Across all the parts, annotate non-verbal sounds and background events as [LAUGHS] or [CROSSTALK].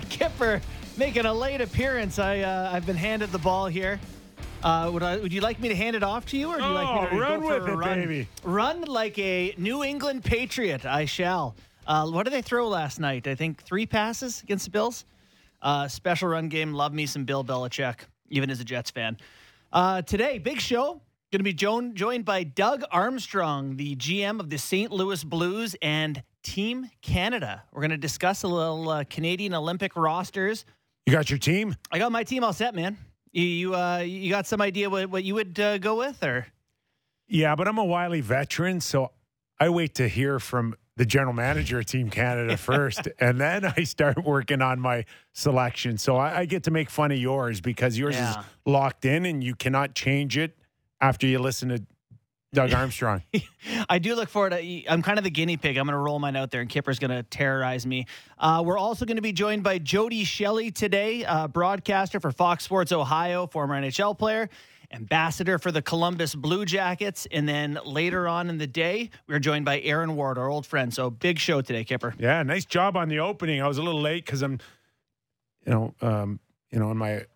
[LAUGHS] Kipper making a late appearance. I uh, I've been handed the ball here. Uh, would I? Would you like me to hand it off to you, or do you like me Oh, to run go for with a it, run? baby. Run like a New England Patriot. I shall. Uh, what did they throw last night? I think three passes against the Bills. Uh, special run game. Love me some Bill Belichick, even as a Jets fan. Uh, today, big show. Going to be joined joined by Doug Armstrong, the GM of the St. Louis Blues and Team Canada. We're going to discuss a little uh, Canadian Olympic rosters. You got your team? I got my team all set, man. You you, uh, you got some idea what, what you would uh, go with, or Yeah, but I'm a wily veteran, so I wait to hear from the general manager of Team Canada [LAUGHS] first, and then I start working on my selection. So I, I get to make fun of yours because yours Yeah. is locked in and you cannot change it after you listen to Doug Armstrong. [LAUGHS] I do look forward to. I'm kind of the guinea pig. I'm going to roll mine out there, and Kipper's going to terrorize me. Uh, we're also going to be joined by Jody Shelley today, uh, broadcaster for Fox Sports Ohio, former NHL player, ambassador for the Columbus Blue Jackets, and then later on in the day, we're joined by Aaron Ward, our old friend. So big show today, Kipper. Yeah, nice job on the opening. I was a little late because I'm, you know, um, you know, in my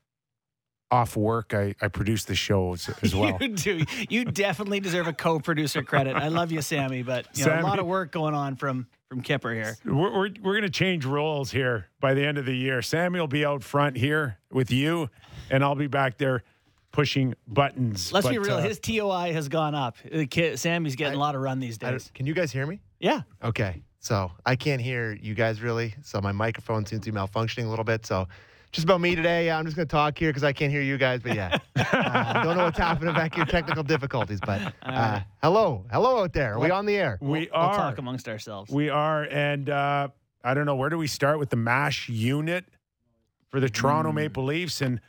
off work, I, I produce the shows [LAUGHS] as well. you do. You definitely deserve a co-producer credit. I love you, Sammy, but you know, a lot of work going on from from Kipper here. We're, we're, we're going to change roles here by the end of the year. Sammy will be out front here with you, and I'll be back there pushing buttons. Let's be real. uh, His TOI has gone up. The kid, Sammy's getting a lot of run these days. can you guys hear me? Yeah. Okay. So I can't hear you guys really. So my microphone seems to be malfunctioning a little bit. So just about me today. I'm just going to talk here because I can't hear you guys. But yeah, [LAUGHS] uh, don't know what's happening back here. Technical difficulties. But uh, hello, hello out there. Are we on the air? we We'll are. talk amongst ourselves. We are. And uh, I don't know, where do we start with the MASH unit for the Toronto Maple Leafs? And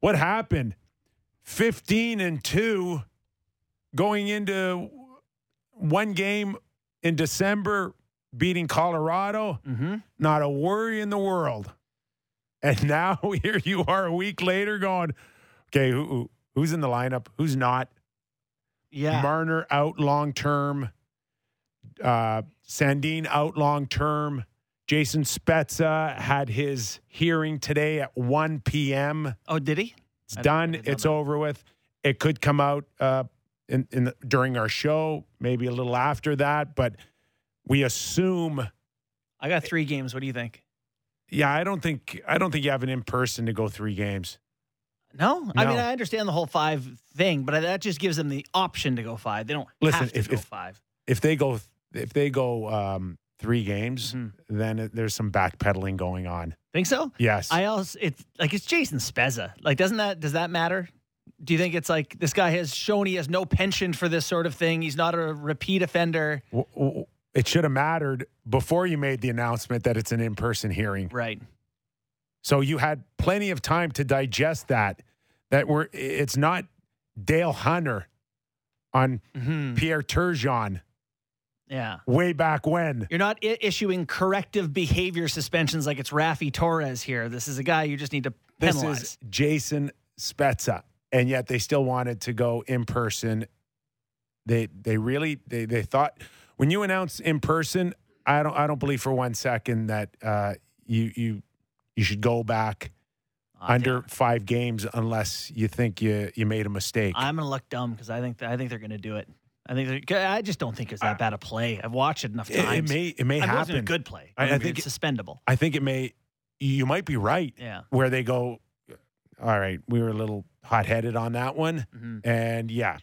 what happened? 15 and 2 going into one game in December, beating Colorado. mm-hmm. not a worry in the world. And now [LAUGHS] here you are a week later going, okay, who, who- who's in the lineup? Who's not? Yeah. Marner out long term. Uh, Sandin out long term. Jason Spezza had his hearing today at 1 p.m. oh, did he? It's done. It's that. over with. It could come out uh, in, in the, during our show, maybe a little after that, but we assume I got three games. What do you think? Yeah, I don't think I don't think you have an in person to go three games. No? I mean, I understand the whole five thing, but that just gives them the option to go five. They don't Listen, have to if- go if- five. If they go if they go um, three games, Mhm. then it, there's some backpedaling going on. Think so? Yes, I also it's like it's Jason Spezza. Like, doesn't that does that matter? Do you think it's like this guy has shown he has no penchant for this sort of thing? He's not a repeat offender, W- w- it should have mattered before you made the announcement that it's an in person hearing. right? So you had plenty of time to digest that. That we're it's not Dale Hunter on hmm Pierre Turgeon Yeah. way back when. You're not I- issuing corrective behavior suspensions like it's Raffi Torres here. This is a guy you just need to penalize. This is Jason Spezza, and yet they still wanted to go in person. They they really they they thought when you announce in person, I don't I don't believe for one second that uh, you you you should go back under five games unless you think you you made a mistake. I'm gonna look dumb because I think I think they're gonna do it. I think they're, I just don't think it's that bad a play. I've watched it enough it, it times. may it may I it a happen. good play. I- I think it's suspendable. I think it may. You might be right. Yeah. Where they go. All right, we were a little hot headed on that one, Mhm. and yeah,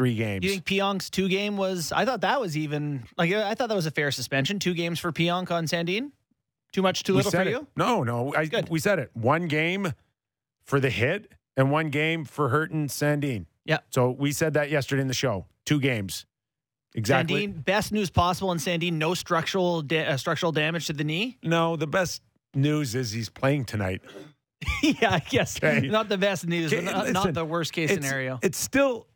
three games. You think Pionk's two game was? I thought that was even like I thought that was a fair suspension. Two games for Pionk on Sandin. Too much, too We little for it. you. No, no. I, Good. we said it. One game for the hit and one game for hurting Sandin. Yeah. So we said that yesterday in the show. Two games. Exactly. Sandin, best news possible in Sandin. No structural da- uh, structural damage to the knee. No, the best news is he's playing tonight. [LAUGHS] yeah, I guess Okay. not the best news, Okay, but not, not the worst case It's- scenario. It's still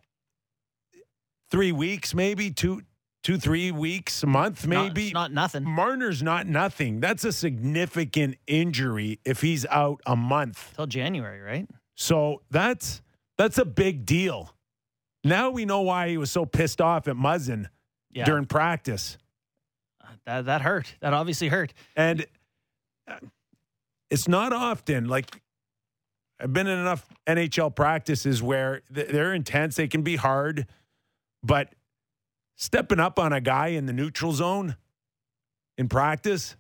three weeks, maybe two, two, three weeks, a month, Not- maybe. it's not nothing. Marner's not nothing. That's a significant injury if he's out a month. Till January, right? So that's that's a big deal. Now we know why he was so pissed off at Muzzin Yeah. during practice. that that hurt. That obviously hurt. And uh, it's not often like I've been in enough NHL practices where they're intense, they can be hard, but stepping up on a guy in the neutral zone in practice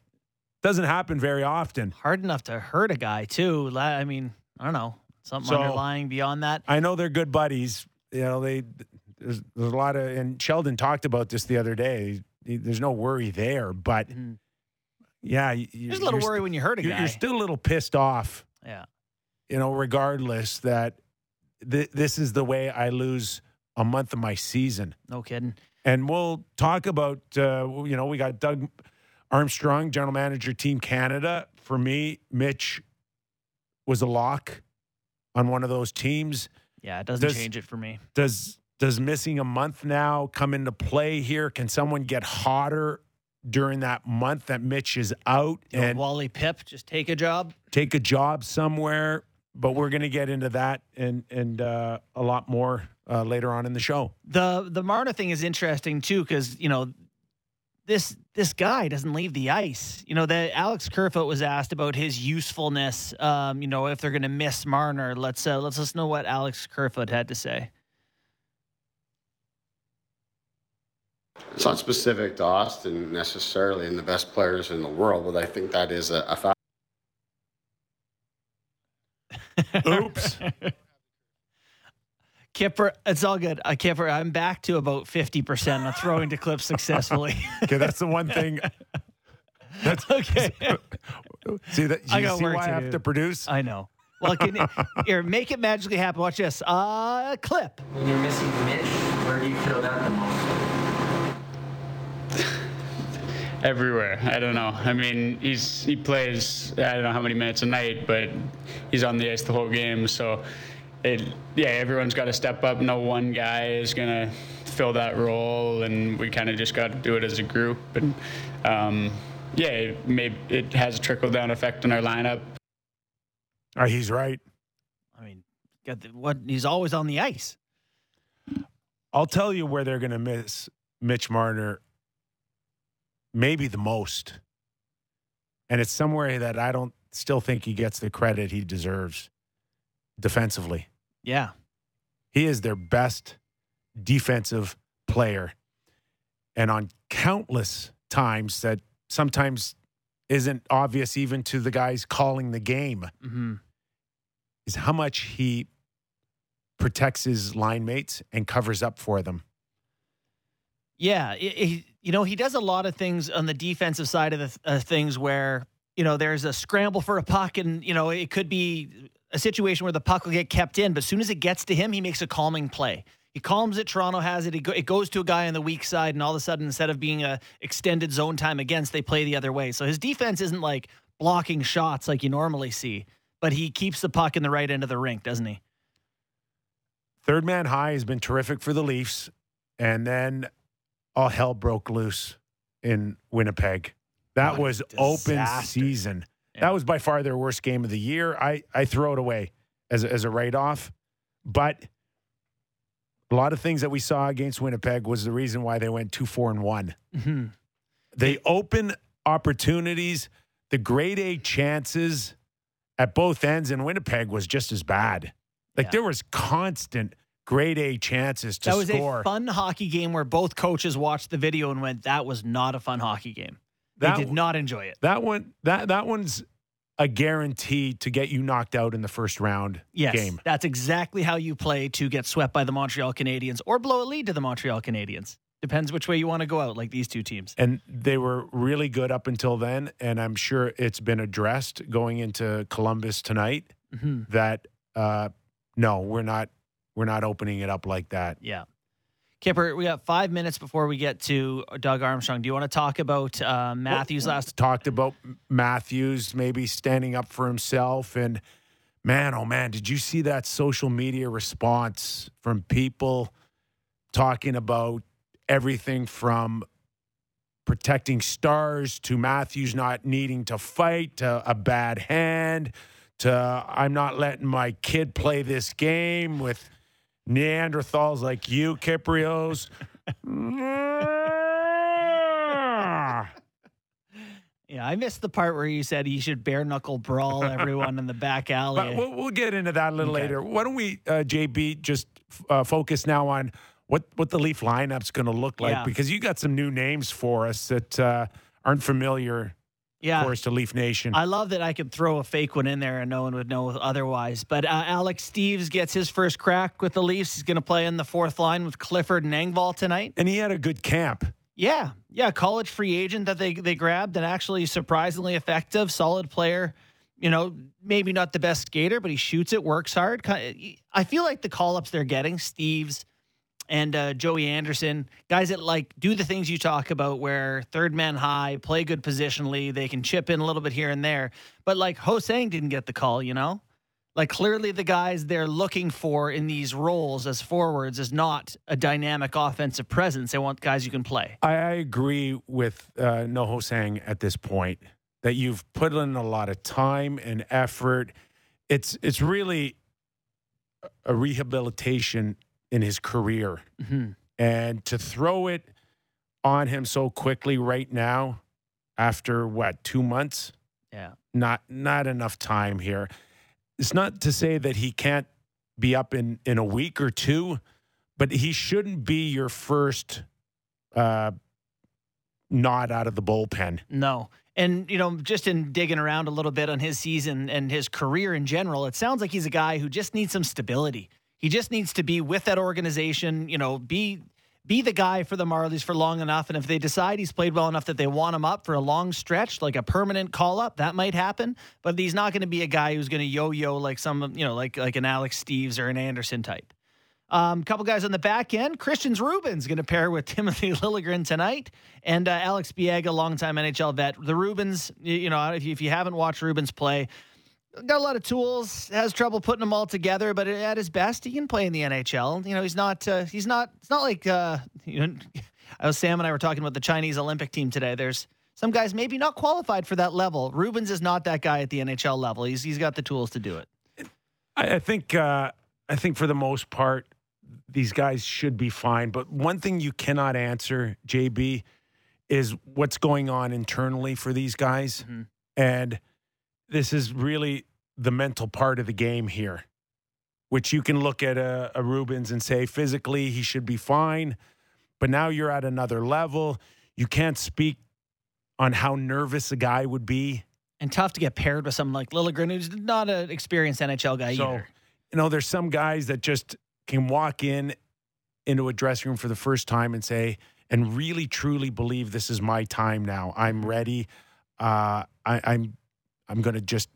doesn't happen very often. Hard enough to hurt a guy too. I mean, I don't know something So- underlying beyond that. I know they're good buddies. You know, they there's, there's a lot of and Sheldon talked about this the other day. There's no worry there, but Mhm. yeah, you, There's a little worry when you hurt a You're, guy. you're still a little pissed off, yeah. you know, regardless that th- this is the way I lose a month of my season. No kidding. And we'll talk about, uh, you know, we got Doug Armstrong, general manager, Team Canada. For me, Mitch was a lock on one of those teams. Yeah, it doesn't Does- change it for me. Does does missing a month now come into play here? Can someone get hotter during that month that Mitch is out You and Wally Pipp just take a job. take a job somewhere? But we're going to get into that and and uh, a lot more uh, later on in the show. The the Marner thing is interesting too because you know this this guy doesn't leave the ice. You know that Alex Kerfoot was asked about his usefulness. Um, you know if they're going to miss Marner. Let's uh, let's listen to what Alex Kerfoot had to say. It's not specific to Austin necessarily and the best players in the world, but I think that is a, a fact. Oops. [LAUGHS] Kipper, it's all good. Uh, Kipper, I'm back to about fifty percent of throwing to clips successfully. [LAUGHS] okay, that's the one thing. That's [LAUGHS] okay, [LAUGHS] see that. I You got see work why to I have do. to produce. I know. Well, can you, here, make it magically happen. Watch this. Uh, clip. When you're missing Mitch, where do you feel that the most? everywhere. I don't know. I mean, he's he plays I don't know how many minutes a night, but he's on the ice the whole game. So, it yeah, everyone's got to step up. No one guy is gonna fill that role, and we kind of just got to do it as a group. And um, yeah, it, may, it has a trickle down effect on our lineup. Uh, he's right. I mean, got the, what? He's always on the ice. I'll tell you where they're going to miss Mitch Marner maybe the most. And it's somewhere that I don't still think he gets the credit he deserves defensively. Yeah. He is their best defensive player. And on countless times that sometimes isn't obvious even to the guys calling the game hmm is how much he protects his line mates and covers up for them. Yeah, he, you know, he does a lot of things on the defensive side of the uh, things where you know there's a scramble for a puck, and you know it could be a situation where the puck will get kept in, but as soon as it gets to him, he makes a calming play. He calms it. Toronto has it. It, go, it goes to a guy on the weak side, and all of a sudden, instead of being a extended zone time against, they play the other way. So his defense isn't like blocking shots like you normally see, but he keeps the puck in the right end of the rink, doesn't he? Third man high has been terrific for the Leafs. And then all hell broke loose in Winnipeg. That What was open season. That was by far their worst game of the year. I, I throw it away as a, as a write off. But a lot of things that we saw against Winnipeg was the reason why they went two, four, and one. hmm They open opportunities, the grade A chances at both ends in Winnipeg was just as bad. Like Yeah. there was constant grade A chances to score. That was score. a fun hockey game where both coaches watched the video and went, "That was not a fun hockey game." They did not enjoy it. that one that that one's a guarantee to get you knocked out in the first round Yes, game. that's exactly how you play to get swept by the Montreal Canadiens or blow a lead to the Montreal Canadiens. Depends which way you want to go out, like these two teams. And they were really good up until then. And I'm sure it's been addressed going into Columbus tonight hmm that uh, no, we're not we're not opening it up like that. Yeah. Kipper, we got five minutes before we get to Doug Armstrong. Do you want to talk about uh, Matthews last? talked about Matthews maybe standing up for himself and man oh man did you see that social media response from people talking about everything from protecting stars to Matthews not needing to fight to a bad hand to I'm not letting my kid play this game with Neanderthals like you Kypreos [LAUGHS] Yeah, I missed the part where you said he should bare knuckle brawl everyone in the back [LAUGHS] alley. But we'll, we'll get into that a little Okay. later. Why don't we, uh, JB, just uh, focus now on what what the Leaf lineup's going to look like Yeah. because you got some new names for us that uh, aren't familiar, yeah, of course, to Leaf Nation. I love that I could throw a fake one in there and no one would know otherwise. But uh, Alex Steeves gets his first crack with the Leafs. He's going to play in the fourth line with Clifford and Engvall tonight. and he had a good camp. Yeah, yeah, college free agent that they they grabbed and actually surprisingly effective, solid player. You know, maybe not the best skater, but he shoots it, works hard. I feel like the call ups they're getting, Steeves and uh, Joey Anderson, guys that like do the things you talk about, where third man high, play good positionally, they can chip in a little bit here and there. But like Ho-Sang didn't get the call, you know. Like clearly, the guys they're looking for in these roles as forwards is not a dynamic offensive presence. They want guys you can play. I, I agree with uh, Noho Sang at this point that you've put in a lot of time and effort. It's it's really a rehabilitation in his career, Mm-hmm. and to throw it on him so quickly right now, after what two months, Yeah. not not enough time here. It's not to say that he can't be up in in a week or two, but he shouldn't be your first uh, nod out of the bullpen. No. And, you know, just in digging around a little bit on his season and his career in general, it sounds like he's a guy who just needs some stability. He just needs to be with that organization, you know, be be the guy for the Marlies for long enough. And if they decide he's played well enough that they want him up for a long stretch, like a permanent call up, that might happen. But he's not going to be a guy who's going to yo yo like some, you know, like like an Alex Steeves or an Anderson type. Um, a couple guys on the back end. Kristians Rubins going to pair with [LAUGHS] Timothy Liljegren tonight, and uh, Alex Biega, longtime NHL vet. The Rubins, you, you know, if you, if you haven't watched Rubins play, got a lot of tools. Has trouble putting them all together, but at his best, he can play in the NHL. You know, he's not. Uh, he's not. It's not like uh, [LAUGHS] you know. [LAUGHS] I was Sam and I were talking about the Chinese Olympic team today. There's some guys maybe not qualified for that level. Rubins is not that guy at the NHL level. He's he's got the tools to do it. I, I think uh, I think for the most part, these guys should be fine. But one thing you cannot answer, JB, is what's going on internally for these guys, Mhm. and this is really the mental part of the game here. Which you can look at a, a Rubins and say physically he should be fine, but now you're at another level. You can't speak on how nervous a guy would be And tough to get paired with someone like Liljegren, who's not an experienced NHL guy So, either. you know, there's some guys that just can walk in into a dressing room for the first time and say, and really truly believe this is my time now. I'm ready. Uh, I, I'm I'm going to just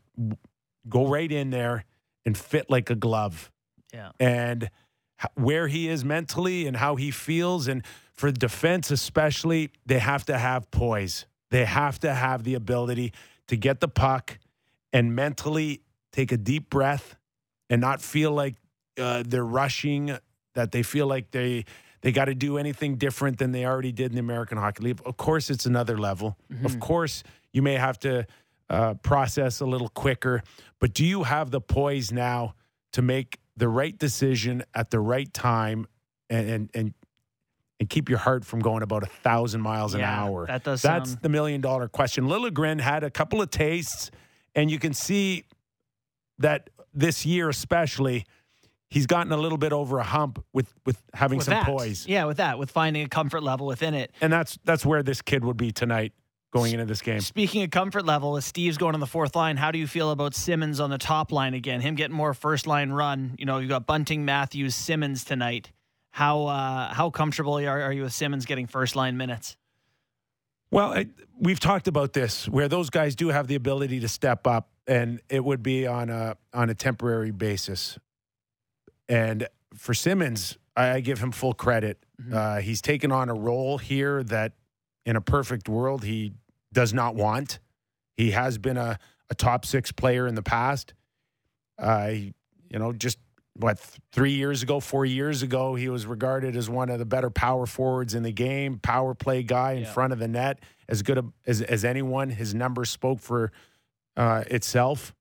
go right in there and fit like a glove. Yeah. And where he is mentally and how he feels, and for defense especially, they have to have poise. They have to have the ability to get the puck and mentally take a deep breath and not feel like uh, they're rushing, that they feel like they they got to do anything different than they already did in the American Hockey League. Of course, it's another level. Of course, you may have to uh, process a little quicker, but do you have the poise now to make the right decision at the right time and and and, and keep your heart from going about a thousand miles an Yeah, hour? that does That's sound- the million dollar question. Liljegren had a couple of tastes, and you can see that this year especially, he's gotten a little bit over a hump with with having with some that. poise, Yeah, with that, with finding a comfort level within it. and that's that's where this kid would be tonight going into this game. Speaking of comfort level, with Steeves going on the fourth line, how do you feel about Simmonds on the top line again? Him getting more first line run. You know, you got Bunting, Matthews, Simmonds tonight. How uh, how comfortable are, are you with Simmonds getting first line minutes? Well, I, we've talked about this where those guys do have the ability to step up, and it would be on a on a temporary basis. And for Simmonds, I, I give him full credit. Uh, he's taken on a role here that, in a perfect world, he does not want. He has been a, a top six player in the past. Uh, you know, just what th- three years ago, four years ago, he was regarded as one of the better power forwards in the game, power play guy in Yeah. front of the net, as good a, as as anyone. His numbers spoke for uh, itself,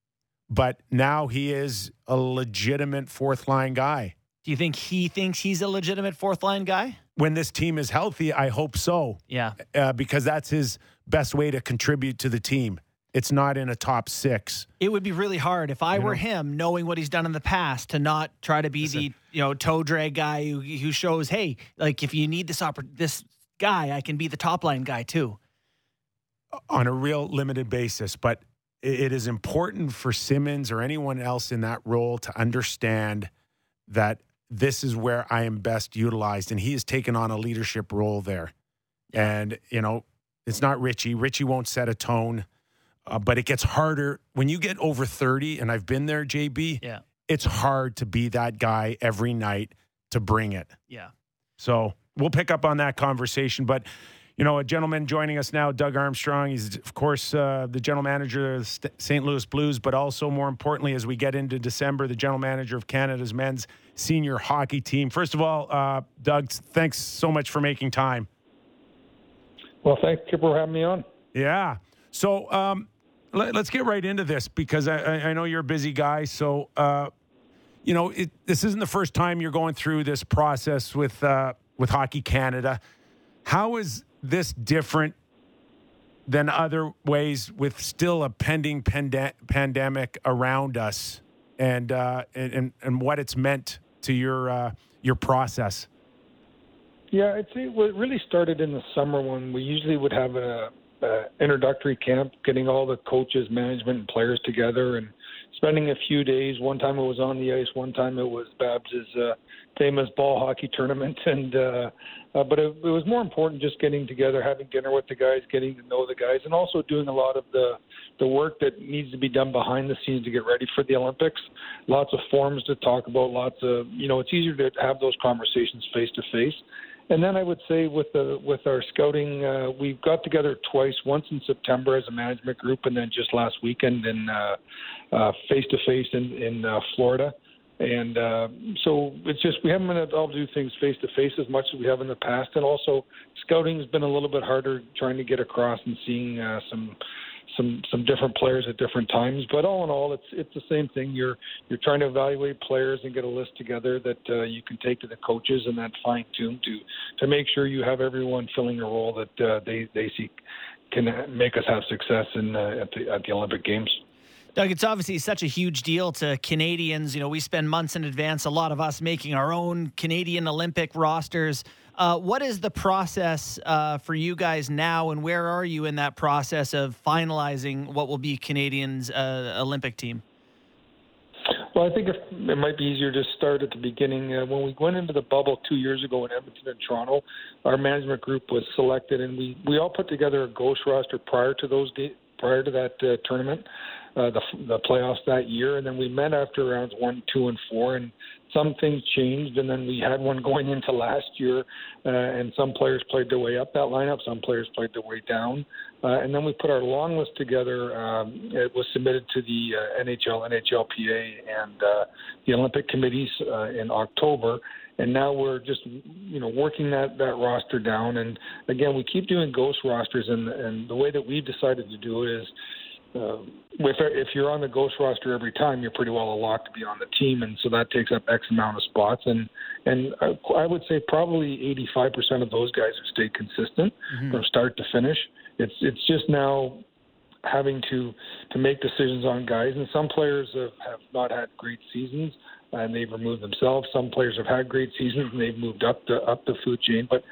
but now he is a legitimate fourth line guy. Do you think he thinks he's a legitimate fourth line guy? When this team is healthy, I hope so, Yeah. uh, because that's his best way to contribute to the team. It's not in a top six. It would be really hard if I were him, knowing what he's done in the past, to not try to be the you know toe drag guy who, who shows, hey, like if you need this oppor- this guy, I can be the top line guy too. on a real limited basis, but it is important for Simmonds or anyone else in that role to understand that this is where I am best utilized. And he has taken on a leadership role there. And, you know, it's not Richie. Richie won't set a tone, uh, but it gets harder when you get over 30. And I've been there, JB. Yeah. It's hard to be that guy every night to bring it. Yeah. So we'll pick up on that conversation. But, you know, a gentleman joining us now, Doug Armstrong. He's, of course, uh, the general manager of the St-. Louis Blues, but also, more importantly, as we get into December, the general manager of Canada's men's senior hockey team. First of all, uh, Doug, thanks so much for making time. Well, thank you for having me on. Yeah. So um, let, us get right into this because I, I I know you're a busy guy. So, uh, you know, it, this isn't the first time you're going through this process with uh, with Hockey Canada. How is this different than other ways with still a pending pandemic around us, and, uh, and and what it's meant to your uh, your process? Yeah, I'd say it really started in the summer when we usually would have a, a introductory camp, getting all the coaches, management, and players together, and spending a few days. One time it was on the ice, one time it was Babs's uh, famous ball hockey tournament, [LAUGHS] and uh, uh, but it, it was more important just getting together, having dinner with the guys, getting to know the guys, and also doing a lot of the the work that needs to be done behind the scenes to get ready for the Olympics. Lots of forms to talk about, lots of you know, it's easier to have those conversations face to face. And then I would say with the with our scouting, uh, we got together twice. Once in September as a management group, and then just last weekend in face to face in in uh, Florida. And uh, so it's just we haven't been able to do things face to face as much as we have in the past. And also, scouting has been a little bit harder trying to get across and seeing uh, some some some different players at different times. But all in all, it's it's the same thing. You're you're trying to evaluate players and get a list together that uh, you can take to the coaches and then fine tune to to make sure you have everyone filling a role that uh, they they see can make us have success in uh, at the at the Olympic Games. Doug, it's obviously such a huge deal to Canadians. You know, we spend months in advance, a lot of us making our own Canadian Olympic rosters. Uh, what is the process uh, for you guys now, and where are you in that process of finalizing what will be Canadians' uh, Olympic team? Well, I think if, it might be easier to start at the beginning. Uh, when we went into the bubble two years ago in Edmonton and Toronto, our management group was selected, and we, we all put together a ghost roster prior to those prior to that uh, tournament, uh, the the playoffs that year, and then we met after rounds one, two, and four, and some things changed, and then we had one going into last year, uh, and some players played their way up that lineup, some players played their way down, uh, and then we put our long list together. Um, it was submitted to the uh, NHL, NHLPA, and uh, the Olympic committees uh, in October. And now we're just, you know, working that, that roster down. And again, we keep doing ghost rosters, and and the way that we've decided to do it is, uh, if if you're on the ghost roster every time, you're pretty well a lock to be on the team, and so that takes up X amount of spots. And and I, I would say probably 85% of those guys have stayed consistent from start to finish. It's it's just now having to to make decisions on guys, and some players have, have not had great seasons and they've removed themselves. Some players have had great seasons and they've moved up the up the food chain, but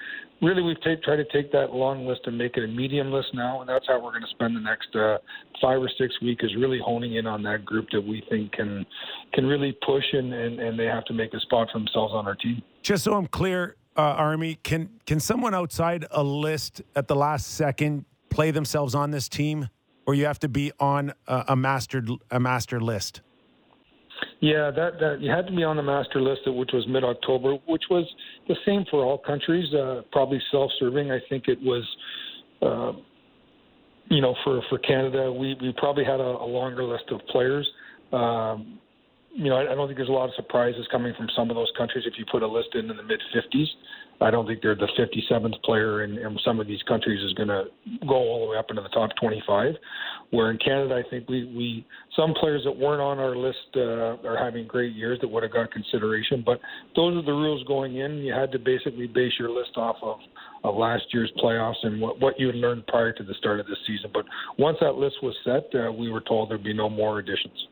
really we've t- tried to take that long list and make it a medium list now, and that's how we're going to spend the next uh, five or six weeks is really honing in on that group that we think can can really push and, and, and they have to make a spot for themselves on our team. Just so I'm clear, uh, Army, can can someone outside a list at the last second play themselves on this team, or you have to be on a, a mastered a master list? Yeah, that, that you had to be on the master list, which was mid-October, which was the same for all countries. Uh, probably self-serving. I think it was, uh, you know, for for Canada, we we probably had a, a longer list of players. Um, you know, I, I don't think there's a lot of surprises coming from some of those countries. If you put a list in in the mid 50s, I don't think they're the 57th player in, in some of these countries is going to go all the way up into the top 25. Where in Canada, I think we, we some players that weren't on our list uh, are having great years that would have got consideration. But those are the rules going in. You had to basically base your list off of, of last year's playoffs and what, what you learned prior to the start of the season. But once that list was set, uh, we were told there'd be no more additions.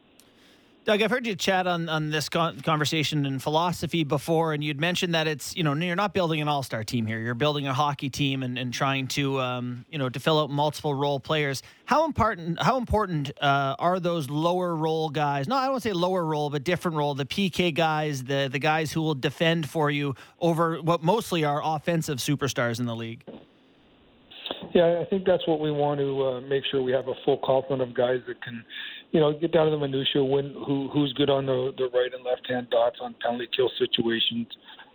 Doug, I've heard you chat on, on this con- conversation in philosophy before, and you'd mentioned that it's, you know, you're not building an all star team here. You're building a hockey team and, and trying to, um, you know, to fill out multiple role players. How important, how important uh, are those lower role guys? No, I don't say lower role, but different role, the PK guys, the, the guys who will defend for you over what mostly are offensive superstars in the league? Yeah, I think that's what we want to uh, make sure we have a full complement of guys that can you know, get down to the minutia. When who who's good on the the right and left hand dots on penalty kill situations?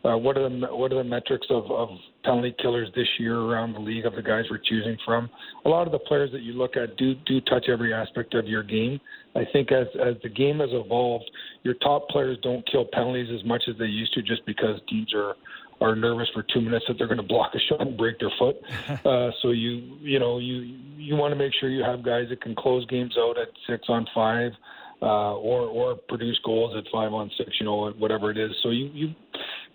Uh, what are the what are the metrics of, of penalty killers this year around the league of the guys we're choosing from? A lot of the players that you look at do do touch every aspect of your game. I think as as the game has evolved, your top players don't kill penalties as much as they used to, just because teams are are nervous for two minutes that they're going to block a shot and break their foot. [LAUGHS] Uh, so you you know you you want to make sure you have guys that can close games out at six on five, uh, or or produce goals at five on six. You know whatever it is. So you you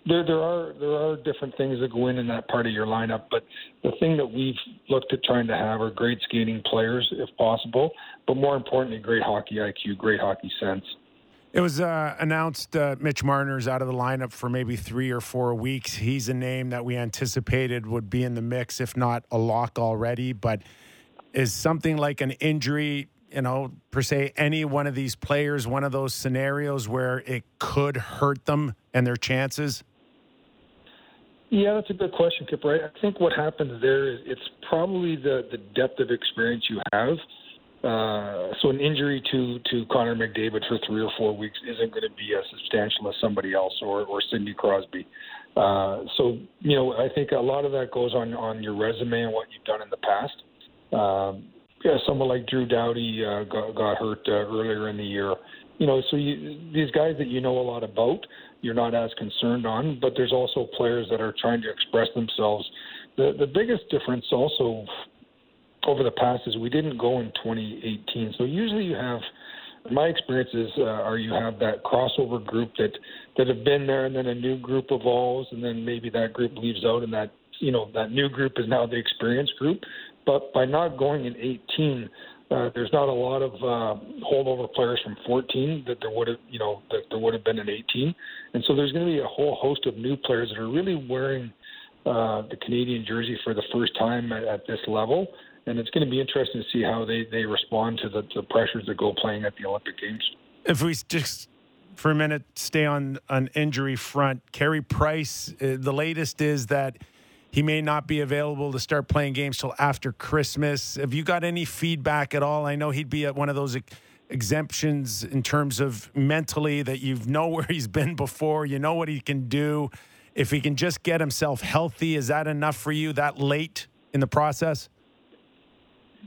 there there are there are different things that go in in that part of your lineup, but the thing that we've looked at trying to have are great skating players if possible, but more importantly, great hockey IQ, great hockey sense. It was uh, announced uh, Mitch Marner's out of the lineup for maybe three or four weeks. He's a name that we anticipated would be in the mix, if not a lock already. But is something like an injury, you know, per se, any one of these players, one of those scenarios where it could hurt them and their chances? Yeah, that's a good question, Kip. Right? I think what happens there is it's probably the the depth of experience you have uh, so an injury to to Connor McDavid for three or four weeks isn't going to be as substantial as somebody else or or Sidney Crosby. Uh, so you know, I think a lot of that goes on on your resume and what you've done in the past. Um, yeah, someone like Drew Doughty uh, got, got hurt uh, earlier in the year. You know, so you, these guys that you know a lot about, you're not as concerned on. But there's also players that are trying to express themselves. The the biggest difference also over the past is we didn't go in 2018. So usually you have, my experiences uh, are you have that crossover group that that have been there, and then a new group evolves, and then maybe that group leaves out, and that you know that new group is now the experienced group. But by not going in 18, uh, there's not a lot of uh, holdover players from 14 that there would have, you know, that there would have been in 18, and so there's going to be a whole host of new players that are really wearing uh, the Canadian jersey for the first time at, at this level and it's going to be interesting to see how they, they respond to the, the pressures that go playing at the Olympic Games. If we just for a minute stay on an injury front, Carey Price, uh, the latest is that he may not be available to start playing games till after Christmas. Have you got any feedback at all? I know he'd be at one of those exemptions in terms of mentally that you know [LAUGHS] where he's been before, you know what he can do. If he can just get himself healthy, is that enough for you that late in the process?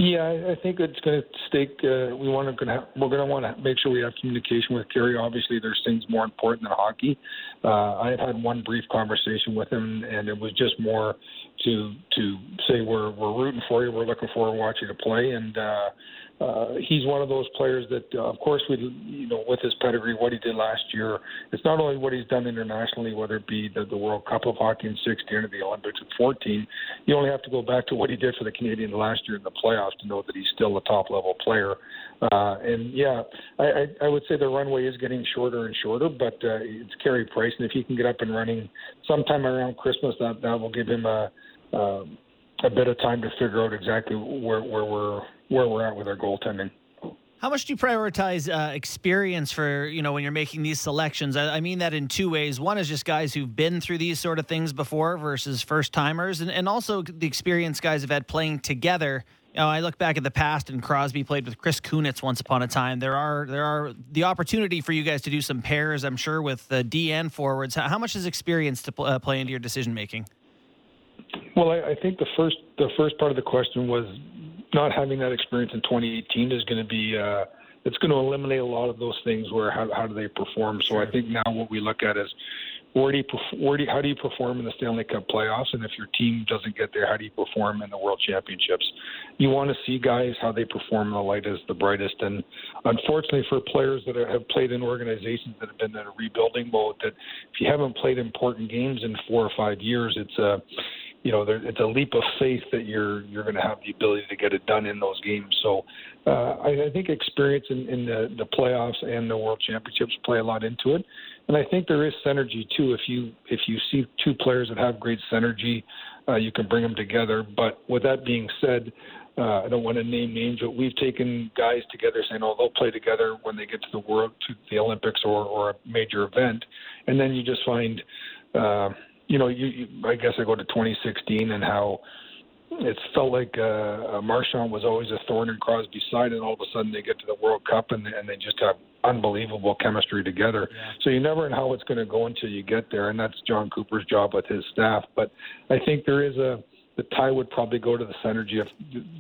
Yeah, I think it's going to stake. Uh, we want to gonna we're going to want to make sure we have communication with Carey. Obviously, there's things more important than hockey. Uh, I have had one brief conversation with him, and it was just more to to say we're we're rooting for you. We're looking forward to watching you play, and uh, uh, he's one of those players that, uh, of course, we you know with his pedigree, what he did last year. It's not only what he's done internationally, whether it be the, the World Cup of hockey in 16 or the Olympics in 14. You only have to go back to what he did for the Canadian last year in the playoffs to know that he's still a top level player. Uh, and yeah, I, I, I would say the runway is getting shorter and shorter, but uh, it's Carey Price, and if he can get up and running sometime around Christmas, that that will give him a. Uh, a bit of time to figure out exactly where, where we're where we're at with our goaltending. How much do you prioritize uh, experience for you know when you're making these selections? I, I, mean that in two ways. One is just guys who've been through these sort of things before versus first timers, and, and also the experience guys have had playing together. You know, I look back at the past, and Crosby played with Chris Kunitz once upon a time. There are there are the opportunity for you guys to do some pairs, I'm sure, with the DN forwards. How, how much is experience to pl- uh, play into your decision making? Well, I, I think the first the first part of the question was not having that experience in 2018 is going to be uh, it's going to eliminate a lot of those things where how, how do they perform. So I think now what we look at is where do you where do you, how do you perform in the Stanley Cup playoffs? And if your team doesn't get there, how do you perform in the World Championships? You want to see guys how they perform in the light is the brightest. And unfortunately, for players that have played in organizations that have been in a rebuilding mode, that if you haven't played important games in four or five years, it's a you know, there, it's a leap of faith that you're you're going to have the ability to get it done in those games. So, uh, I, I think experience in, in the, the playoffs and the World Championships play a lot into it, and I think there is synergy too. If you if you see two players that have great synergy, uh, you can bring them together. But with that being said, uh, I don't want to name names, but we've taken guys together saying, "Oh, they'll play together when they get to the world, to the Olympics or or a major event," and then you just find. Uh, you know, you, you, I guess I go to 2016 and how it felt like uh, uh, Marchand was always a thorn in Crosby's side, and all of a sudden they get to the World Cup and, and they just have unbelievable chemistry together. Yeah. So you never know how it's going to go until you get there, and that's Jon Cooper's job with his staff. But I think there is a the tie would probably go to the synergy of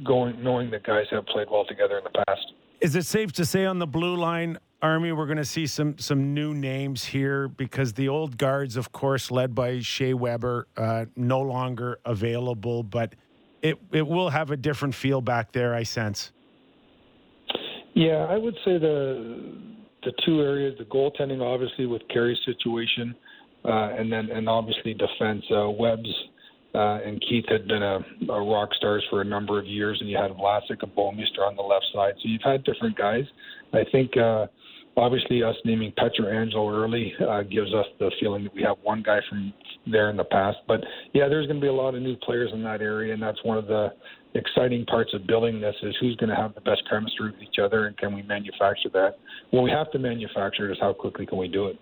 going knowing that guys have played well together in the past. Is it safe to say on the blue line, Army, we're going to see some some new names here because the old guards, of course, led by Shea Weber, uh, no longer available, but it it will have a different feel back there. I sense. Yeah, I would say the the two areas, the goaltending, obviously with Carey's situation, uh, and then and obviously defense. Uh, Webb's uh, and Keith had been a, a rock stars for a number of years, and you had Vlasic and Bouwmeester on the left side. So you've had different guys. I think uh, obviously us naming Pietrangelo early uh, gives us the feeling that we have one guy from there in the past. But yeah, there's going to be a lot of new players in that area, and that's one of the exciting parts of building this is who's going to have the best chemistry with each other, and can we manufacture that? Well, we have to manufacture. Is how quickly can we do it?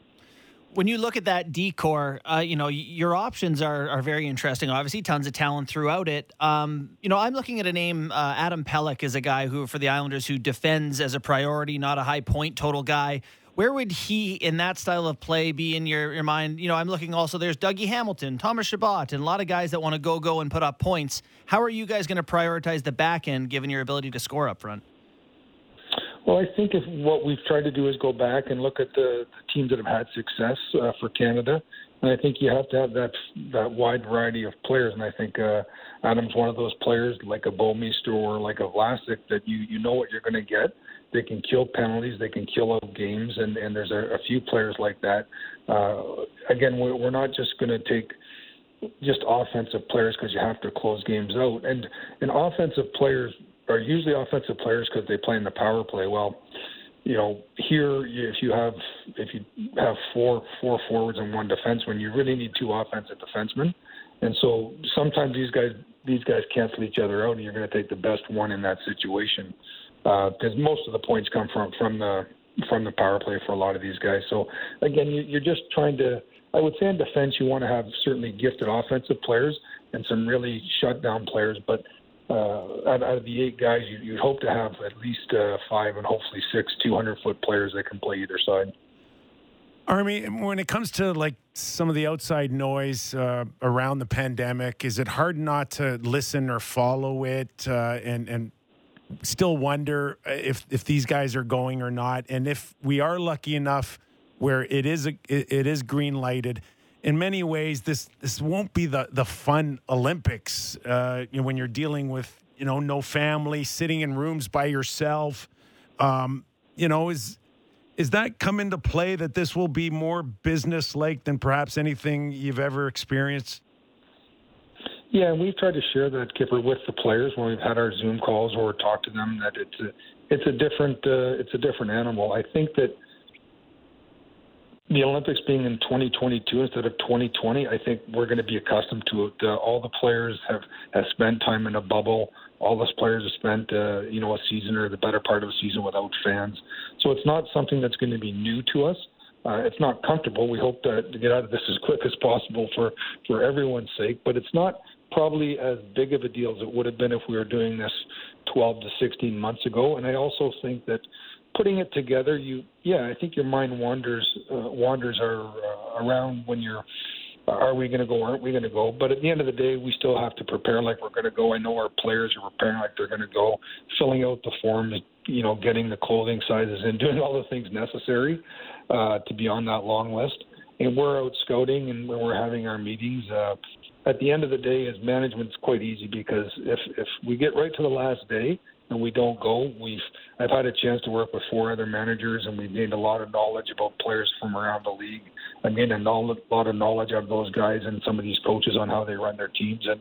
When you look at that D corps, uh, you know your options are are very interesting. Obviously, tons of talent throughout it. Um, you know, I'm looking at a name. Uh, Adam Pelech is a guy who, for the Islanders, who defends as a priority, not a high point total guy. Where would he, in that style of play, be in your, your mind? You know, I'm looking also. There's Dougie Hamilton, Thomas Chabot, and a lot of guys that want to go go and put up points. How are you guys going to prioritize the back end, given your ability to score up front? Well, I think if what we've tried to do is go back and look at the, the teams that have had success uh, for Canada, and I think you have to have that that wide variety of players. And I think uh, Adam's one of those players, like a Bouwmeester or like a Vlasic, that you you know what you're going to get. They can kill penalties, they can kill out games, and and there's a, a few players like that. Uh, again, we're, we're not just going to take just offensive players because you have to close games out. And and offensive players are usually offensive players because they play in the power play. Well, you know, here if you have if you have four four forwards and one defenseman, you really need two offensive defensemen. And so sometimes these guys these guys cancel each other out, and you're going to take the best one in that situation because uh, most of the points come from from the from the power play for a lot of these guys. So again, you, you're just trying to. I would say in defense, you want to have certainly gifted offensive players and some really shutdown players, but uh, out, out of the eight guys, you, you'd hope to have at least uh, five and hopefully six 200 foot players that can play either side. Army, when it comes to like some of the outside noise uh, around the pandemic, is it hard not to listen or follow it uh, and and still wonder if if these guys are going or not? And if we are lucky enough where it is a, it, it is green lighted, in many ways, this this won't be the the fun Olympics. Uh, you know, when you're dealing with you know no family, sitting in rooms by yourself. Um, you know, is is that come into play that this will be more business like than perhaps anything you've ever experienced? Yeah, and we've tried to share that Kipper with the players when we've had our Zoom calls or talked to them that it's a it's a different uh, it's a different animal. I think that the Olympics being in 2022 instead of 2020, I think we're going to be accustomed to it. Uh, all the players have, have spent time in a bubble. All those players have spent, uh, you know, a season or the better part of a season without fans. So it's not something that's going to be new to us. Uh, it's not comfortable. We hope to, to get out of this as quick as possible for, for everyone's sake, but it's not probably as big of a deal as it would have been if we were doing this 12 to 16 months ago. And I also think that putting it together, you yeah, I think your mind wanders uh, wanders are uh, around when you're. Are we going to go? Aren't we going to go? But at the end of the day, we still have to prepare like we're going to go. I know our players are preparing like they're going to go, filling out the forms, you know, getting the clothing sizes and [LAUGHS] doing all the things necessary uh, to be on that long list. and we're out scouting and we're having our meetings. Uh, at the end of the day, as management, it's quite easy because if if we get right to the last day and we don't go, we've I've had a chance to work with four other managers and we've gained a lot of knowledge about players from around the league. I gained a lot of knowledge of those guys and some of these coaches on how they run their teams, and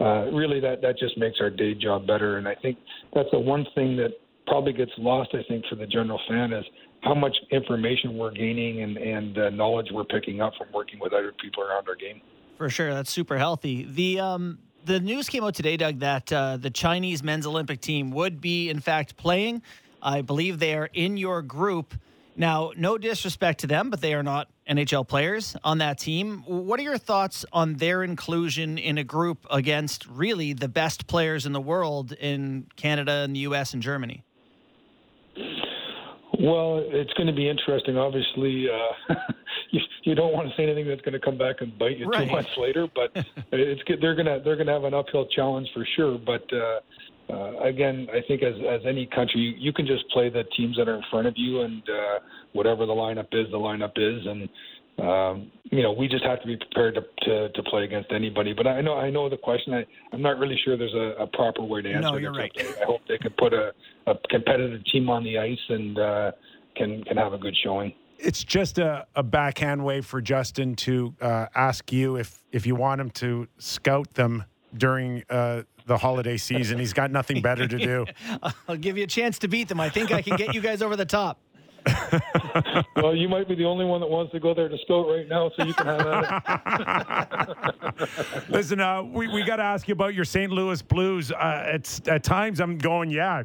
uh, really that that just makes our day job better. And I think that's the one thing that probably gets lost. I think for the general fan is how much information we're gaining and and uh, knowledge we're picking up from working with other people around our game. For sure, that's super healthy. The um, the news came out today, Doug, that uh, the Chinese men's Olympic team would be, in fact, playing. I believe they are in your group. Now, no disrespect to them, but they are not NHL players on that team. What are your thoughts on their inclusion in a group against really the best players in the world in Canada and the US and Germany? Well, it's going to be interesting. Obviously, uh, [LAUGHS] you, you don't want to say anything that's going to come back and bite you Right. two months later, but [LAUGHS] it's they're going to they're going to have an uphill challenge for sure. But uh, uh, again, I think as as any country, you, you can just play the teams that are in front of you, and uh, whatever the lineup is, the lineup is, and um, you know we just have to be prepared to, to to play against anybody. But I know I know the question. I I'm not really sure there's a, a proper way to answer. No, it. you're right. I hope they can put a, a competitive team on the ice and uh, can can have a good showing. It's just a, a backhand way for Justin to uh, ask you if if you want him to scout them during uh, the holiday season. He's got nothing better to do. [LAUGHS] I'll give you a chance to beat them. I think I can get you guys over the top. [LAUGHS] Well, you might be the only one that wants to go there to scout right now, so you can have that. [LAUGHS] Listen, uh, we, we got to ask you about your St. Louis Blues. Uh, it's at times I'm going, yeah,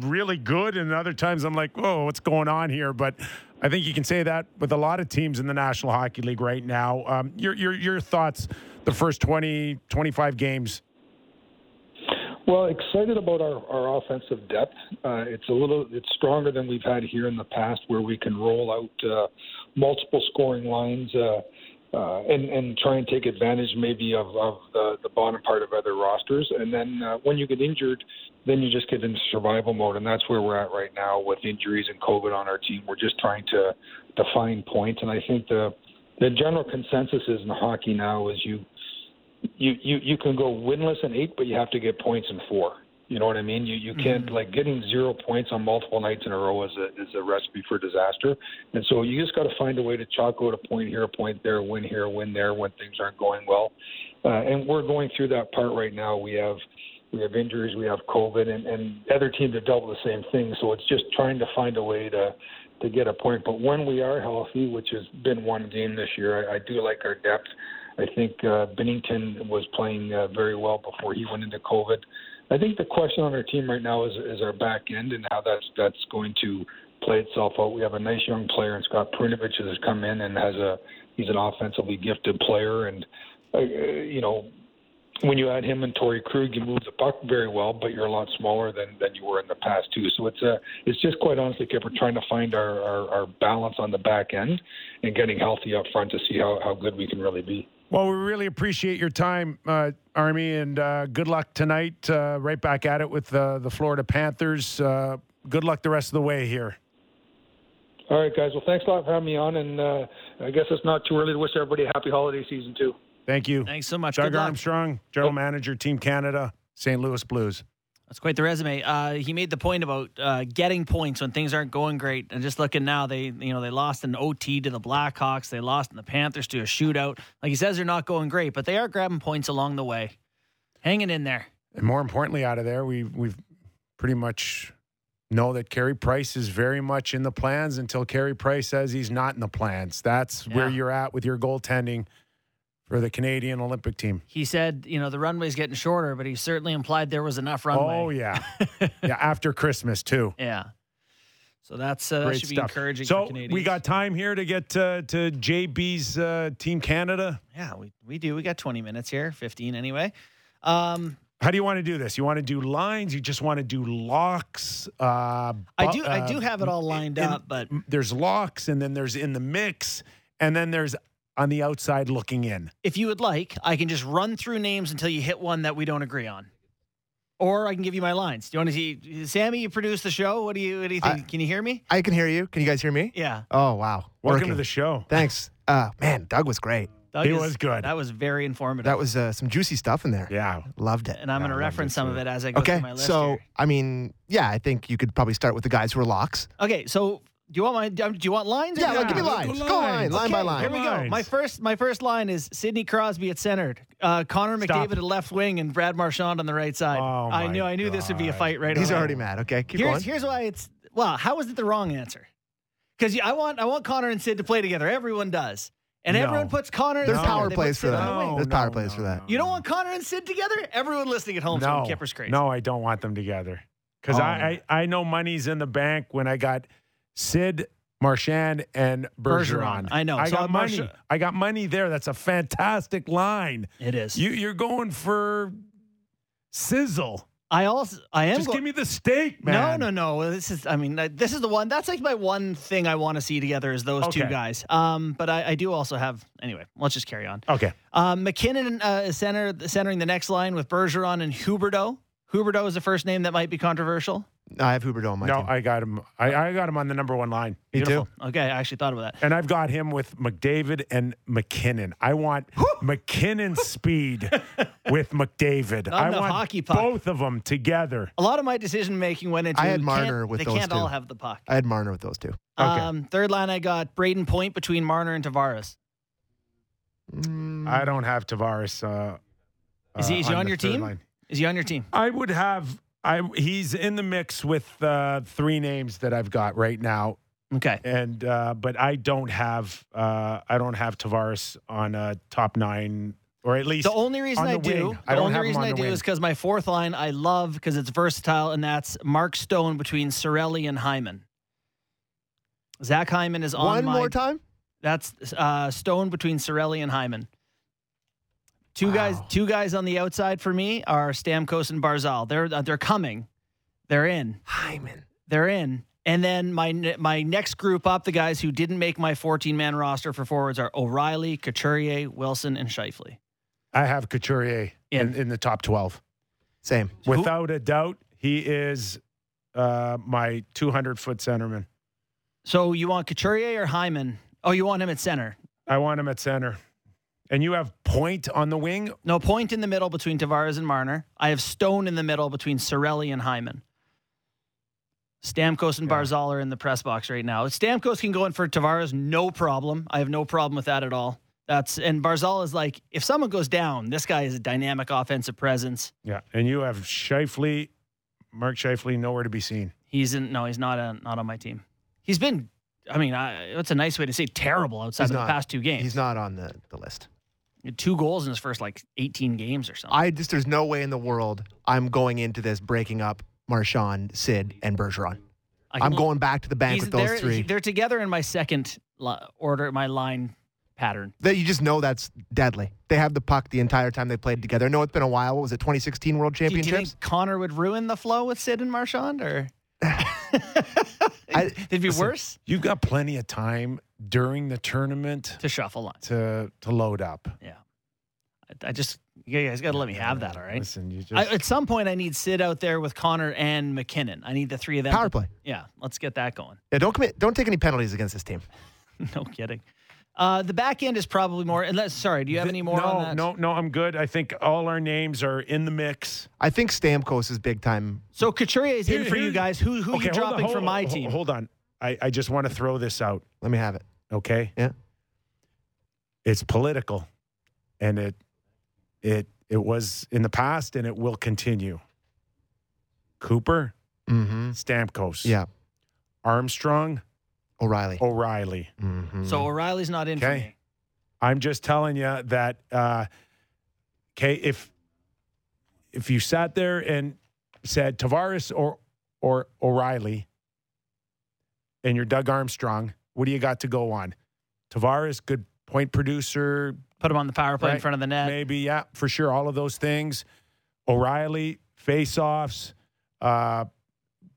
really good, and other times I'm like, oh, what's going on here? But I think you can say that with a lot of teams in the National Hockey League right now. Um, your your your thoughts, the first 20, 25 games. Well, excited about our, our offensive depth. Uh, it's a little, it's stronger than we've had here in the past, where we can roll out uh, multiple scoring lines uh, uh, and and try and take advantage maybe of, of the, the bottom part of other rosters. And then uh, when you get injured, then you just get into survival mode, and that's where we're at right now with injuries and COVID on our team. We're just trying to find points, and I think the the general consensus is in hockey now is you you, you you can go winless in eight, but you have to get points in four. You know what I mean? You you can't like getting zero points on multiple nights in a row is a is a recipe for disaster. And so you just got to find a way to chalk out a point here, a point there, win here, win there when things aren't going well. Uh, and we're going through that part right now. We have we have injuries, we have COVID, and, and other teams have dealt with the same thing. So it's just trying to find a way to to get a point. But when we are healthy, which has been one game this year, I, I do like our depth. I think uh, Binnington was playing uh, very well before he went into COVID. I think the question on our team right now is, is our back end and how that's that's going to play itself out. We have a nice young player in Scott Perunovich that has come in and has a he's an offensively gifted player and uh, you know when you add him and Torey Krug, you move the puck very well, but you're a lot smaller than, than you were in the past too. So it's a it's just quite honestly, Kip, we're trying to find our, our, our balance on the back end and getting healthy up front to see how, how good we can really be. Well, we really appreciate your time, uh, Army, and uh, good luck tonight. Uh, right back at it with uh, the Florida Panthers. Uh, good luck the rest of the way here. All right, guys. Well, thanks a lot for having me on, and uh, I guess it's not too early to wish everybody a happy holiday season too. Thank you. Thanks so much. Doug Good luck. Armstrong, General Manager, Team Canada, St. Louis Blues. That's quite the resume. Uh, he made the point about uh, getting points when things aren't going great, and just looking now, they you know they lost an OT to the Blackhawks, they lost in the Panthers to a shootout. Like he says, they're not going great, but they are grabbing points along the way, hanging in there. And more importantly, out of there, we we've pretty much know that Carey Price is very much in the plans until Carey Price says he's not in the plans. That's where you're at with your goaltending for the Canadian Olympic team. He said, you know, the runway's getting shorter, but he certainly implied there was enough runway. Oh yeah, [LAUGHS] yeah. After Christmas too. yeah. So that's uh, that Great should be stuff. encouraging. So for Canadians. we got time here to get uh, to JB's uh, Team Canada. yeah, we we do. We got 20 minutes here, 15 anyway. Um, How do you want to do this? You want to do lines? You just want to do locks? Uh, I bu- do I uh, do have it all lined in- up, but there's locks, and then there's in the mix, and then there's on the outside looking in. if you would like, I can just run through names until you hit one that we don't agree on. Or I can give you my lines. Do you want to see Sammy, you produce the show? What do you what do you think? I- can you hear me? I can hear you. Can you guys hear me? Yeah. Oh wow. Welcome Working. to the show. Thanks. Uh, man, Doug was great. Doug He is- was good. That was very informative. That was uh, some juicy stuff in there. Yeah. Loved it. and I'm going to I reference some too. of it as I go Okay, through my list. so here. I mean, yeah, I think you could probably start with the guys who are locks. okay, so do you want my do you want lines? or Yeah, do you like, give me lines. go Go line, lines. line by Okay, line. Here we go. My first, my first line is Sidney Crosby at centered, uh, Connor Stop. McDavid at left wing, and Brad Marchand on the right side. Oh, I knew, I knew this would be a fight right He's away. already mad. Okay, keep here's going. here's why it's well. How is it the wrong answer? Because I want I want Connor and Sid to play together. Everyone does, and No. everyone puts Connor. There's Sid. power They plays for that. on. There's power plays for that. You don't want Connor and Sid together? Everyone listening at home No, going Kyper's crazy. no, I don't want them together because Oh. I, I I know money's in the bank when I got Sid Marchand and Bergeron. Bergeron. I know. I So got money. I got money there. That's a fantastic line. It is. You you're going for sizzle. I also I am. Just go- give me the steak, man. No, no, no. This is. I mean, this is the one. That's like my one thing I want to see together is those two guys. Um, but I, I do also have. Anyway, let's just carry on. Okay. Um, MacKinnon uh, is center centering the next line with Bergeron and Huberdeau. Huberdeau is the first name that might be controversial. I have Huberdeau on my No, team. I got him. I, I got him on the number one line. Me too. Okay, I actually thought about that. And I've got him with McDavid and MacKinnon. I want MacKinnon [LAUGHS] speed with McDavid. Not I enough want hockey puck. both of them together. A lot of my decision making went into. I had can't- Marner with They those can't two. all have the puck. I had Marner with those two. Um, third line, I got Brayden Point between Marner and Tavares. Mm, I don't have Tavares. Uh, Is he- uh, is he on the your third team? line. Is he on your team? I would have. I he's in the mix with uh, three names that I've got right now, Okay. and uh, but I don't have. Uh, I don't have Tavares on a top nine, or at least The only reason on I do, wing. the I don't only have him reason on I the do wing. is because my fourth line I love because it's versatile, and that's Mark Stone between Cirelli and Hyman. Zach Hyman is on One my. more time. That's uh, Stone between Cirelli and Hyman. Two guys, two guys on the outside for me are Stamkos and Barzal. They're uh, they're coming, they're in, Hyman. they're in. And then my my next group up, the guys who didn't make my 14 man roster for forwards are O'Reilly, Couturier, Wilson, and Scheifele. I have Couturier in, In. in the top twelve. Same. Without a doubt, he is uh, my 200 foot centerman. So you want Couturier or Hyman? Oh, you want him at center. I want him at center. And you have Point on the wing. No point in the middle between Tavares and Marner. I have Stone in the middle between Cirelli and Hyman. Stamkos and Yeah. Barzal are in the press box right now. Stamkos can go in for Tavares, no problem. I have no problem with that at all. That's and Barzal is like, if someone goes down, this guy is a dynamic offensive presence. Yeah. And you have Scheifele, Mark Scheifele, nowhere to be seen. He's in no, he's not a, not on my team. He's been, I mean, I, that's a nice way to say terrible outside He's of not. the past two games. He's not on the, the list. Two goals in his first like 18 games or something. I just there's no way in the world I'm going into this breaking up Marchand, Sid, and Bergeron. I can- I'm going back to the bank with those they're, three. They're together in my second order, my line pattern. that you just know that's deadly. They have the puck the entire time they played together. I know it's been a while. What was it, 2016 World Do you, do you think Connor would ruin the flow with Sid and Marchand, or [LAUGHS] [LAUGHS] I- it'd be Listen, worse You've got plenty of time during the tournament to shuffle lines? to to load up. Yeah, I, I just you guys got to let me have that. All right. Listen, you just I, at some point, I need Sid out there with Connor and MacKinnon. I need the three of them. Power to- play. Yeah, let's get that going. Yeah, don't commit. Don't take any penalties against this team. [LAUGHS] no kidding. Uh, the back end is probably more. Unless, sorry, do you have any more no, on that? No, no, I'm good. I think all our names are in the mix. I think Stamkos is big time. So Couturier is in for you guys. Who who Okay, you hold on, dropping hold- from my hold- team? Hold on. I, I just want to throw this out. Let me have it. Okay. Yeah. It's political, and it it it was in the past, and it will continue. Cooper, Mm-hmm. Stamkos, Yeah. Armstrong, O'Reilly. O'Reilly. Mm-hmm. So O'Reilly's not in for Okay. me. I'm just telling you that. Uh, okay, if if you sat there and said Tavares or or O'Reilly, and you're Doug Armstrong, what do you got to go on? Tavares, good point producer, Put him on the power play in front of the net. maybe yeah, for sure, all of those things. O'Reilly, face-offs, uh,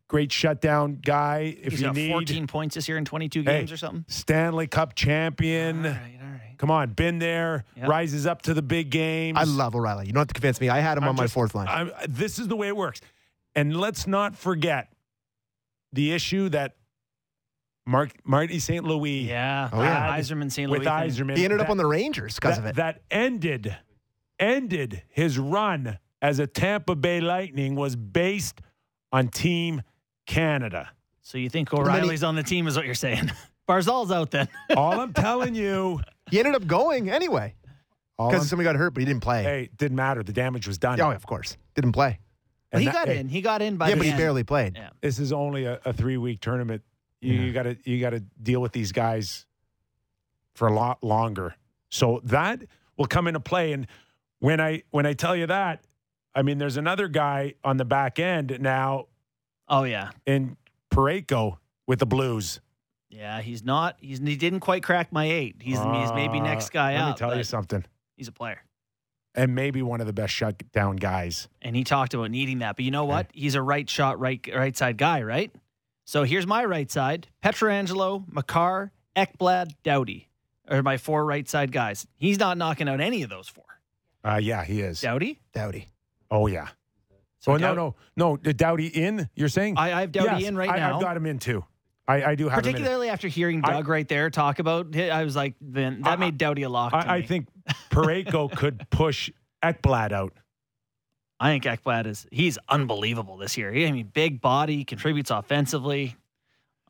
great shutdown guy. If He's you got need 14 points this year in 22 Hey, games or something. Stanley Cup champion. All right, all right. Come on, been there, Yep. rises up to the big games. I love O'Reilly. You don't have to convince me. I had him I'm on my fourth line. I'm- this is the way it works. And let's not forget the issue that Mark Marty St. Louis Yeah. Oh, yeah. Uh, Yzerman St. with Louis. thing. Yzerman. He ended up on the Rangers because that, of it. that ended ended his run as a Tampa Bay Lightning was based on Team Canada. So you think then he- O'Reilly's on the team, is what you're saying? [LAUGHS] Barzal's out then. [LAUGHS] All I'm telling you, he ended up going anyway because somebody got hurt, but he didn't play. hey, didn't matter. The damage was done. Oh, of course, didn't play. Well, he that- got hey, in. He got in by yeah, the but he barely played. Yeah. This is only a, a three week tournament. You, you gotta you gotta deal with these guys for a lot longer. So that will come into play. And when I when I tell you that, I mean there's another guy on the back end now Oh yeah. in Parayko with the Blues. Yeah, he's not. He's he didn't quite crack my eight. He's he's maybe Uh, next guy Let up. Let me tell you something. He's a player, And maybe one of the best shutdown guys. and he talked about needing that. But you know what? He's a right shot, right right side guy, right? So here's my right side: Pietrangelo, Makar, Ekblad, Doughty are my four right side guys. He's not knocking out any of those four. Uh, yeah, he is. Doughty. Dowdy. Oh yeah. So oh no Dow- no no. The Doughty in? You're saying? I, I have Doughty Yes, in right I, now. I've got him in too. I, I do have him in. Particularly after hearing I- Doug right there talk about it, I was like, then that I- made Doughty a lock. I, I think Parayko could push Ekblad out. I think Ekblad is he's unbelievable this year. He, I mean, big body, contributes offensively.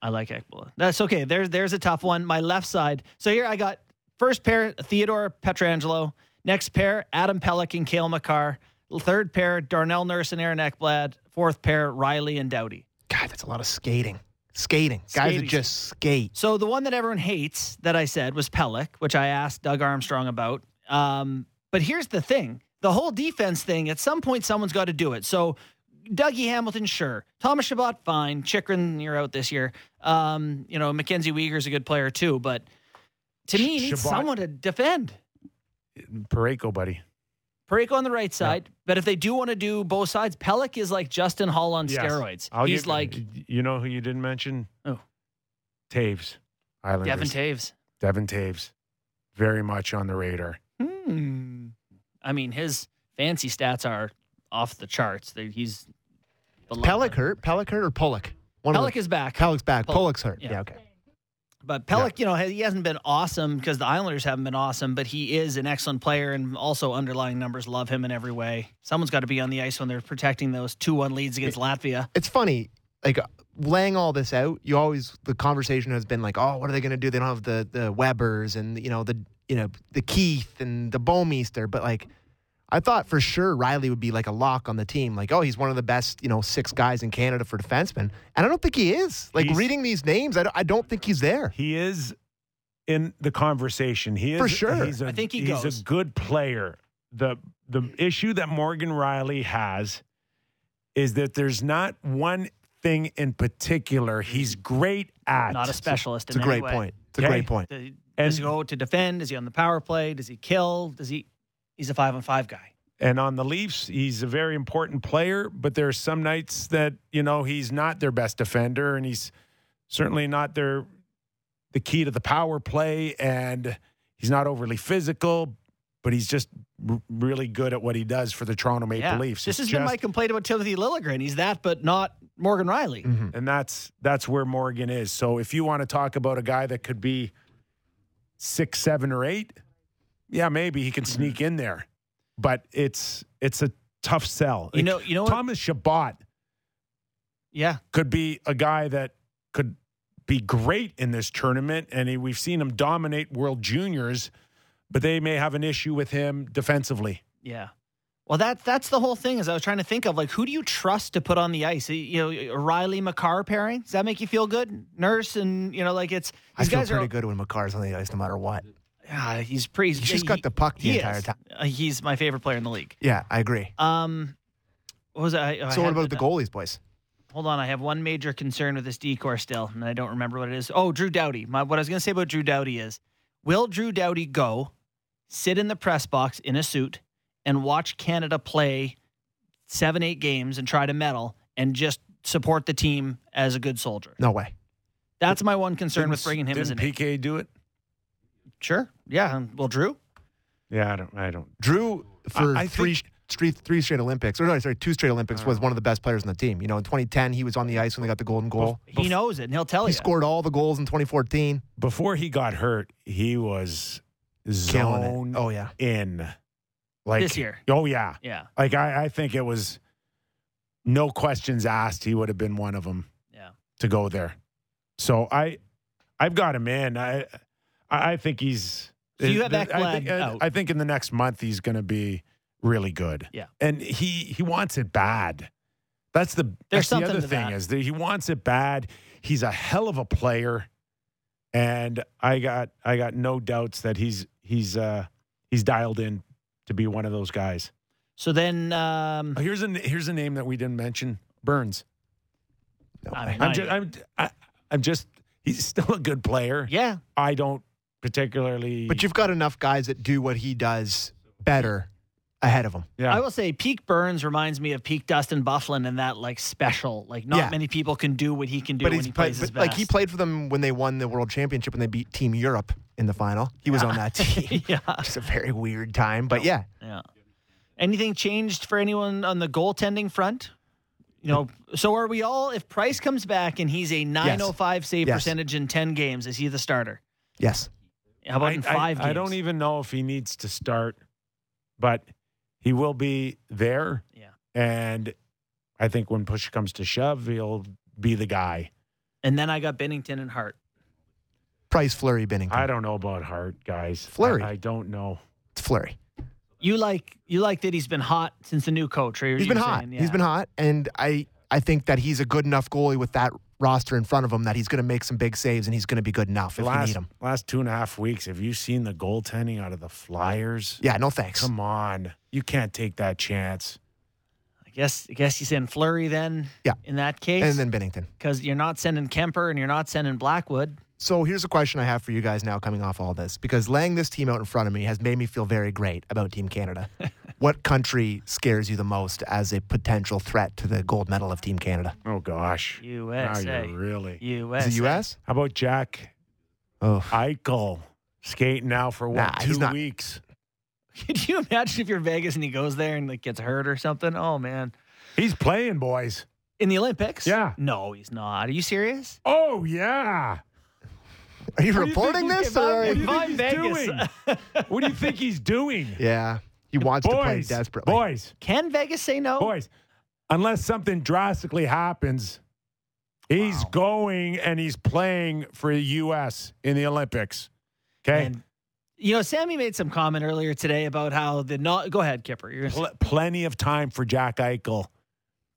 I like Ekblad. That's okay. There's there's a tough one. My left side. So here I got first pair Theodore Pietrangelo. Next pair Adam Pelech and Cale Makar. Third pair Darnell Nurse and Aaron Ekblad. Fourth pair Rielly and Doughty. God, that's a lot of skating. Skating. Guys that just skate. So the one that everyone hates that I said was Pelech, which I asked Doug Armstrong about. Um, but here's the thing: the whole defense thing. At some point, someone's got to do it. So Dougie Hamilton, sure. Thomas Chabot, fine. Chychrun, you're out this year. Um, you know, Mackenzie Weegar's a good player too, but to me, he needs Chabot- someone to defend. Parayko, buddy. Parayko on the right side, but if they do want to do both sides, Pelech is like Justin Hall on Yes. steroids. I'll He's give- like you know who you didn't mention? Oh. Toews. Islanders. Devon Toews. Devon Toews. Very much on the radar. Hmm. I mean, his fancy stats are off the charts. They- He's Pelech hurt? Pelech hurt or Pulock? One Pelech is back, Pelech's back. Pulock. Pulock's hurt. Yeah. Yeah, okay. but Pelech, you know, he hasn't been awesome because the Islanders haven't been awesome. But he is an excellent player, and also underlying numbers love him in every way. Someone's got to be on the ice when they're protecting those two-one leads against Latvia. It's funny, like laying all this out. You always the conversation has been like, oh, what are they going to do? They don't have the the Webers and you know the you know the Keith and the Bouwmeester, but like. I thought for sure Rielly would be like a lock on the team. Like, oh, he's one of the best, you know, six guys in Canada for defensemen. And I don't think he is. Like, He's- reading these names, I don't, I don't think he's there. He is in the conversation. He is For sure. He's a, I think he he's goes. a good player. The the issue that Morgan Rielly has is that there's not one thing in particular he's great at. Not a specialist. It's in a any great way. point. It's a Okay. great point. Does he- And- does he go to defend? Is he on the power play? Does he kill? Does he? He's a five-on-five guy. And on the Leafs, he's a very important player, but there are some nights that, you know, he's not their best defender and he's certainly not their the key to the power play and he's not overly physical, but he's just r- really good at what he does for the Toronto Maple Yeah. Leafs. This It's has been my complaint about Timothy Liljegren. He's that, but not Morgan Rielly. Mhm. and that's that's where Morgan is. So if you want to talk about a guy that could be six, seven, or eight, yeah, maybe he can Mm-hmm. sneak in there. But it's it's a tough sell. You know, you know what? Thomas Chabot Yeah, could be a guy that could be great in this tournament, and he, we've seen him dominate World Juniors, but they may have an issue with him defensively. yeah. Well, that that's the whole thing. Is I was trying to think of like who do you trust to put on the ice? You know, Rielly Makar pairing. Does that make you feel good? Nurse and you know, like it's I these feel guys pretty are. good when Makar's on the ice, no matter what. Yeah, he's pretty. He's just he- got the puck the entire is. time. Uh, he's my favorite player in the league. Yeah, I agree. Um, what was I? I so what about the goalies, boys? Hold on, I have one major concern with this D corps still, and I don't remember what it is. Oh, Drew Doughty. My, what I was going to say about Drew Doughty is, will Drew Doughty go sit in the press box in a suit and watch Canada play seven, eight games and try to medal and just support the team as a good soldier? No way. That's my one concern with Didn't- bringing him as an didn't PK do it? sure, yeah. Well, Drew, Yeah, I don't. I don't. Drew for I, I three. think three, three straight Olympics, or no, sorry, two straight Olympics, was one of the best players on the team. You know, in 2010, he was on the ice when they got the golden goal. He knows it, and he'll tell He you. He scored all the goals in 2014. Before he got hurt, he was zone Oh, yeah. in. Like This year. Oh yeah. Yeah, Like I, I think it was no questions asked. He would have been one of them yeah. to go there. So I, I've got him in. I, I think he's. So you have I think, out. I think in the next month he's going to be really good. Yeah. and he he wants it bad. That's the There's that's the other thing that. is that he wants it bad. He's a hell of a player, and I got I got no doubts that he's he's uh he's dialed in to be one of those guys. So then, um, Oh, Here's a here's a name that we didn't mention. Burns. No I way. mean, I'm I- just I'm I, I'm just he's still a good player. yeah, I don't particularly. But you've got enough guys that do what he does better ahead of him. yeah. I will say peak Burns reminds me of peak Dustin Byfuglien and that like special. Like not Yeah. many people can do what he can do But when he's he but, plays his but, like he played for them when they won the world championship when they beat Team Europe in the final. He was on that [LAUGHS] team. yeah, [LAUGHS] Just a very weird time, but yeah. yeah. Anything changed for anyone on the goaltending front? You know, so are we all? If Price comes back and he's a 905 save Yes. percentage in 10 games, is he the starter? Yes. How about I, in I- five games? I don't even know if he needs to start, but he will be there. Yeah. And I think when push comes to shove, he'll be the guy. And then I got Binnington and Hart. Price Fleury Binnington. I don't know about Hart, guys. Fleury. I, I don't know. It's Fleury. You like you like that he's been hot since the new coach. Right? He's You been hot. saying, He's yeah. been hot, and I I think that he's a good enough goalie with that roster in front of him that he's going to make some big saves and he's going to be good enough if you last, need him. last two and a half weeks, have you seen the goaltending out of the Flyers? Yeah, no thanks. Come on. You can't take that chance. I guess I guess you send Fleury then. Yeah. In that case, And then Binnington because you're not sending Kuemper and you're not sending Blackwood. So here's a question I have for you guys now coming off all this because laying this team out in front of me has made me feel very great about Team Canada. [LAUGHS] what country scares you the most as a potential threat to the gold medal of Team Canada? Oh, gosh. Now USA. you're really. USA. Is it US? How about Jack Oh, Eichel skating now for what, Nah, two not- weeks? [LAUGHS] Could you imagine if you're Vegas and he goes there and like gets hurt or something? Oh man. He's playing, boys. In the Olympics? Yeah. No, he's not. Are you serious? Oh, yeah. Are you What reporting this? Or what do you If think I'm he's Vegas- doing? [LAUGHS] what do you think he's doing? yeah, he wants to play boys, desperately. boys, Can Vegas say no? boys. Unless something drastically happens, he's Wow. going and he's playing for the U.S. in the Olympics. Okay. And you know, Sammy made some comment earlier today about how the not. Go ahead, Kyper. You're Pl- plenty of time for Jack Eichel.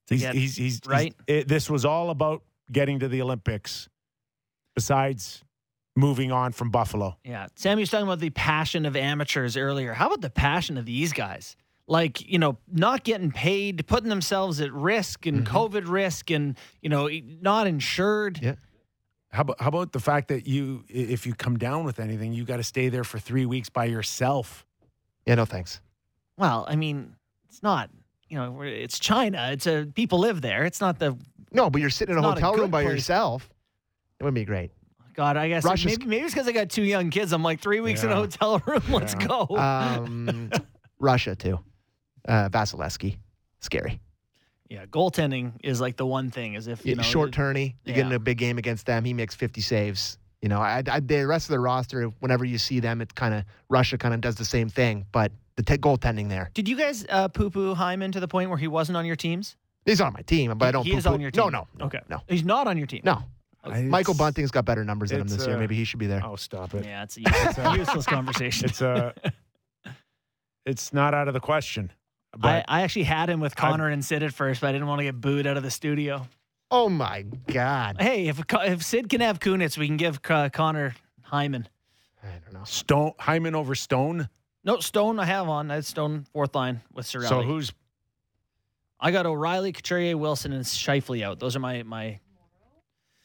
He's, get- he's, he's, right? he's- it, this was all about getting to the Olympics. Besides moving on from Buffalo. Yeah. Sammy was talking about the passion of amateurs earlier. How about the passion of these guys? Like, you know, not getting paid, putting themselves at risk and mm-hmm. COVID risk and, you know, not insured. Yeah. How about how about the fact that you, if you come down with anything, you got to stay there for three weeks by yourself. Yeah, no thanks. Well, I mean, it's not, you know, it's China. It's a, people live there. It's not the, No, but you're sitting in a It's not a hotel room by place. yourself. It would be great. God, I guess Russia's- maybe, maybe it's because I got two young kids. I'm like, three weeks in a hotel room. [LAUGHS] Let's Yeah. go. Um, [LAUGHS] Russia too. Uh, Vasilevskiy, scary. yeah. Goaltending is like the one thing is if, you know, Short tourney. You get in a big game against them. He makes 50 saves. You know, I, I, the rest of the roster, whenever you see them, it kind of Russia kind of does the same thing. But the t- goaltending there, Did you guys uh, poo poo Hyman to the point where he wasn't on your teams? he's on my team, but I don't. He is poo-poo- on your team. No, no, no, Okay. no, He's not on your team. no. I- Michael Bunting's got better numbers than him it's, this year. uh, Maybe he should be there. Oh, stop it! Yeah, it's a useless, a useless [LAUGHS] conversation. It's uh it's not out of the question. I, But I actually had him with Connor and Sid at first, but I didn't want to get booed out of the studio. Oh my God! Hey, if if Sid can have Kunitz, we can give uh, Connor Hyman. I don't know. Stone Hyman over Stone. No, Stone I have on. That's Stone fourth line with Cirelli. So who's I got O'Reilly, Couturier, Wilson, and Scheifele out. Those are my my.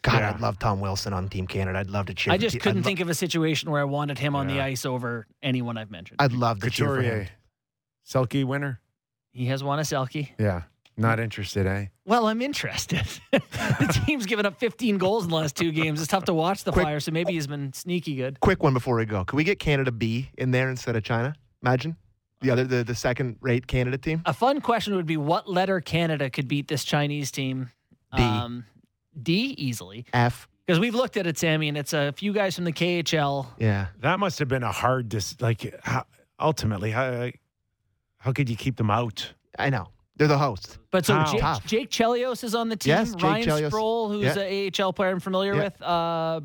God, Yeah. I'd love Tom Wilson on Team Canada. I'd love to cheer. I just Te- couldn't lo- think of a situation where I wanted him on the ice over anyone I've mentioned. I'd love to cheer for him. Couturier? Selke winner? he has won a Selke. Yeah. Not interested, eh? Well, I'm interested. [LAUGHS] the team's given up 15 goals in the last two games. It's tough to watch the Quick- Flyers, so maybe he's been sneaky good. Quick one before we go. Can we get Canada B in there instead of China? Imagine. The other, the, the second rate Canada team. A fun question would be what letter Canada could beat this Chinese team? D. Um, D easily. F. Because we've looked at it, Sammy, and it's a few guys from the KHL. Yeah. That must have been a hard dis- like how, ultimately how how could you keep them out? I know. They're the host. But so Wow. Jake, Tough. Jake Chelios is on the team. Yes, Jake Ryan Chelios. Sproul, who's Yeah. a AHL player I'm familiar Yeah. with. Uh,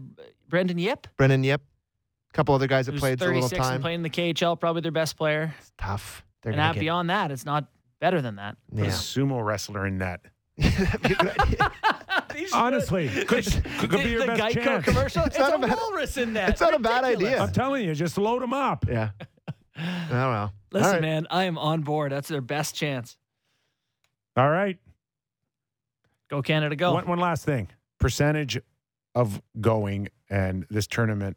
Brendan Yip, Brendan Yep. A couple other guys that who's played a little 36 and time. playing in the KHL, probably their best player. It's tough. They're and gonna that, get- beyond that, it's not better than that. Put a sumo wrestler in net. [LAUGHS] [LAUGHS] [LAUGHS] That'd be a good idea. Honestly, could, could, could be your the best Geico chance. commercial. It's, not a a bad- walrus in that. it's not a bad idea. I'm telling you, just load them up. yeah. I don't know. Listen, All right. man, I am on board. That's their best chance. All right. Go Canada, go. One, one last thing: percentage of going and this tournament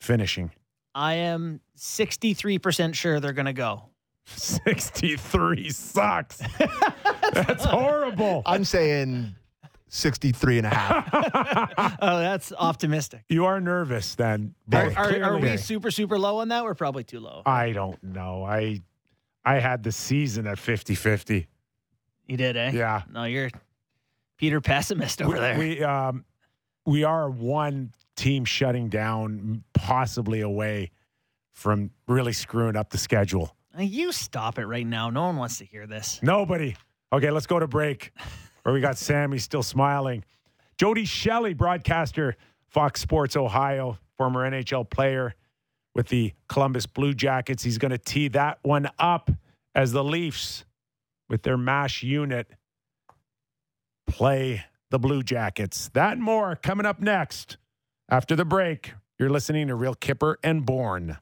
finishing. I am 63% sure they're going to go. [LAUGHS] 63 sucks. [LAUGHS] That's horrible. I'm saying 63 and a half. [LAUGHS] Oh, that's optimistic. You are nervous then. Are, are, are we super, super low on that? We're probably too low. I don't know. I I had the season at 50-50. You did, eh? Yeah. No, you're Peter pessimist over we, there. We um we are one team shutting down, possibly away from really screwing up the schedule. You stop it right now. No one wants to hear this. Nobody. Okay, let's go to break. [LAUGHS] Where we got Sammy still smiling. Jody Shelley, broadcaster, Fox Sports Ohio, former NHL player with the Columbus Blue Jackets. He's going to tee that one up as the Leafs, with their MASH unit, play the Blue Jackets. That and more coming up next. After the break, you're listening to Real Kyper and Bourne.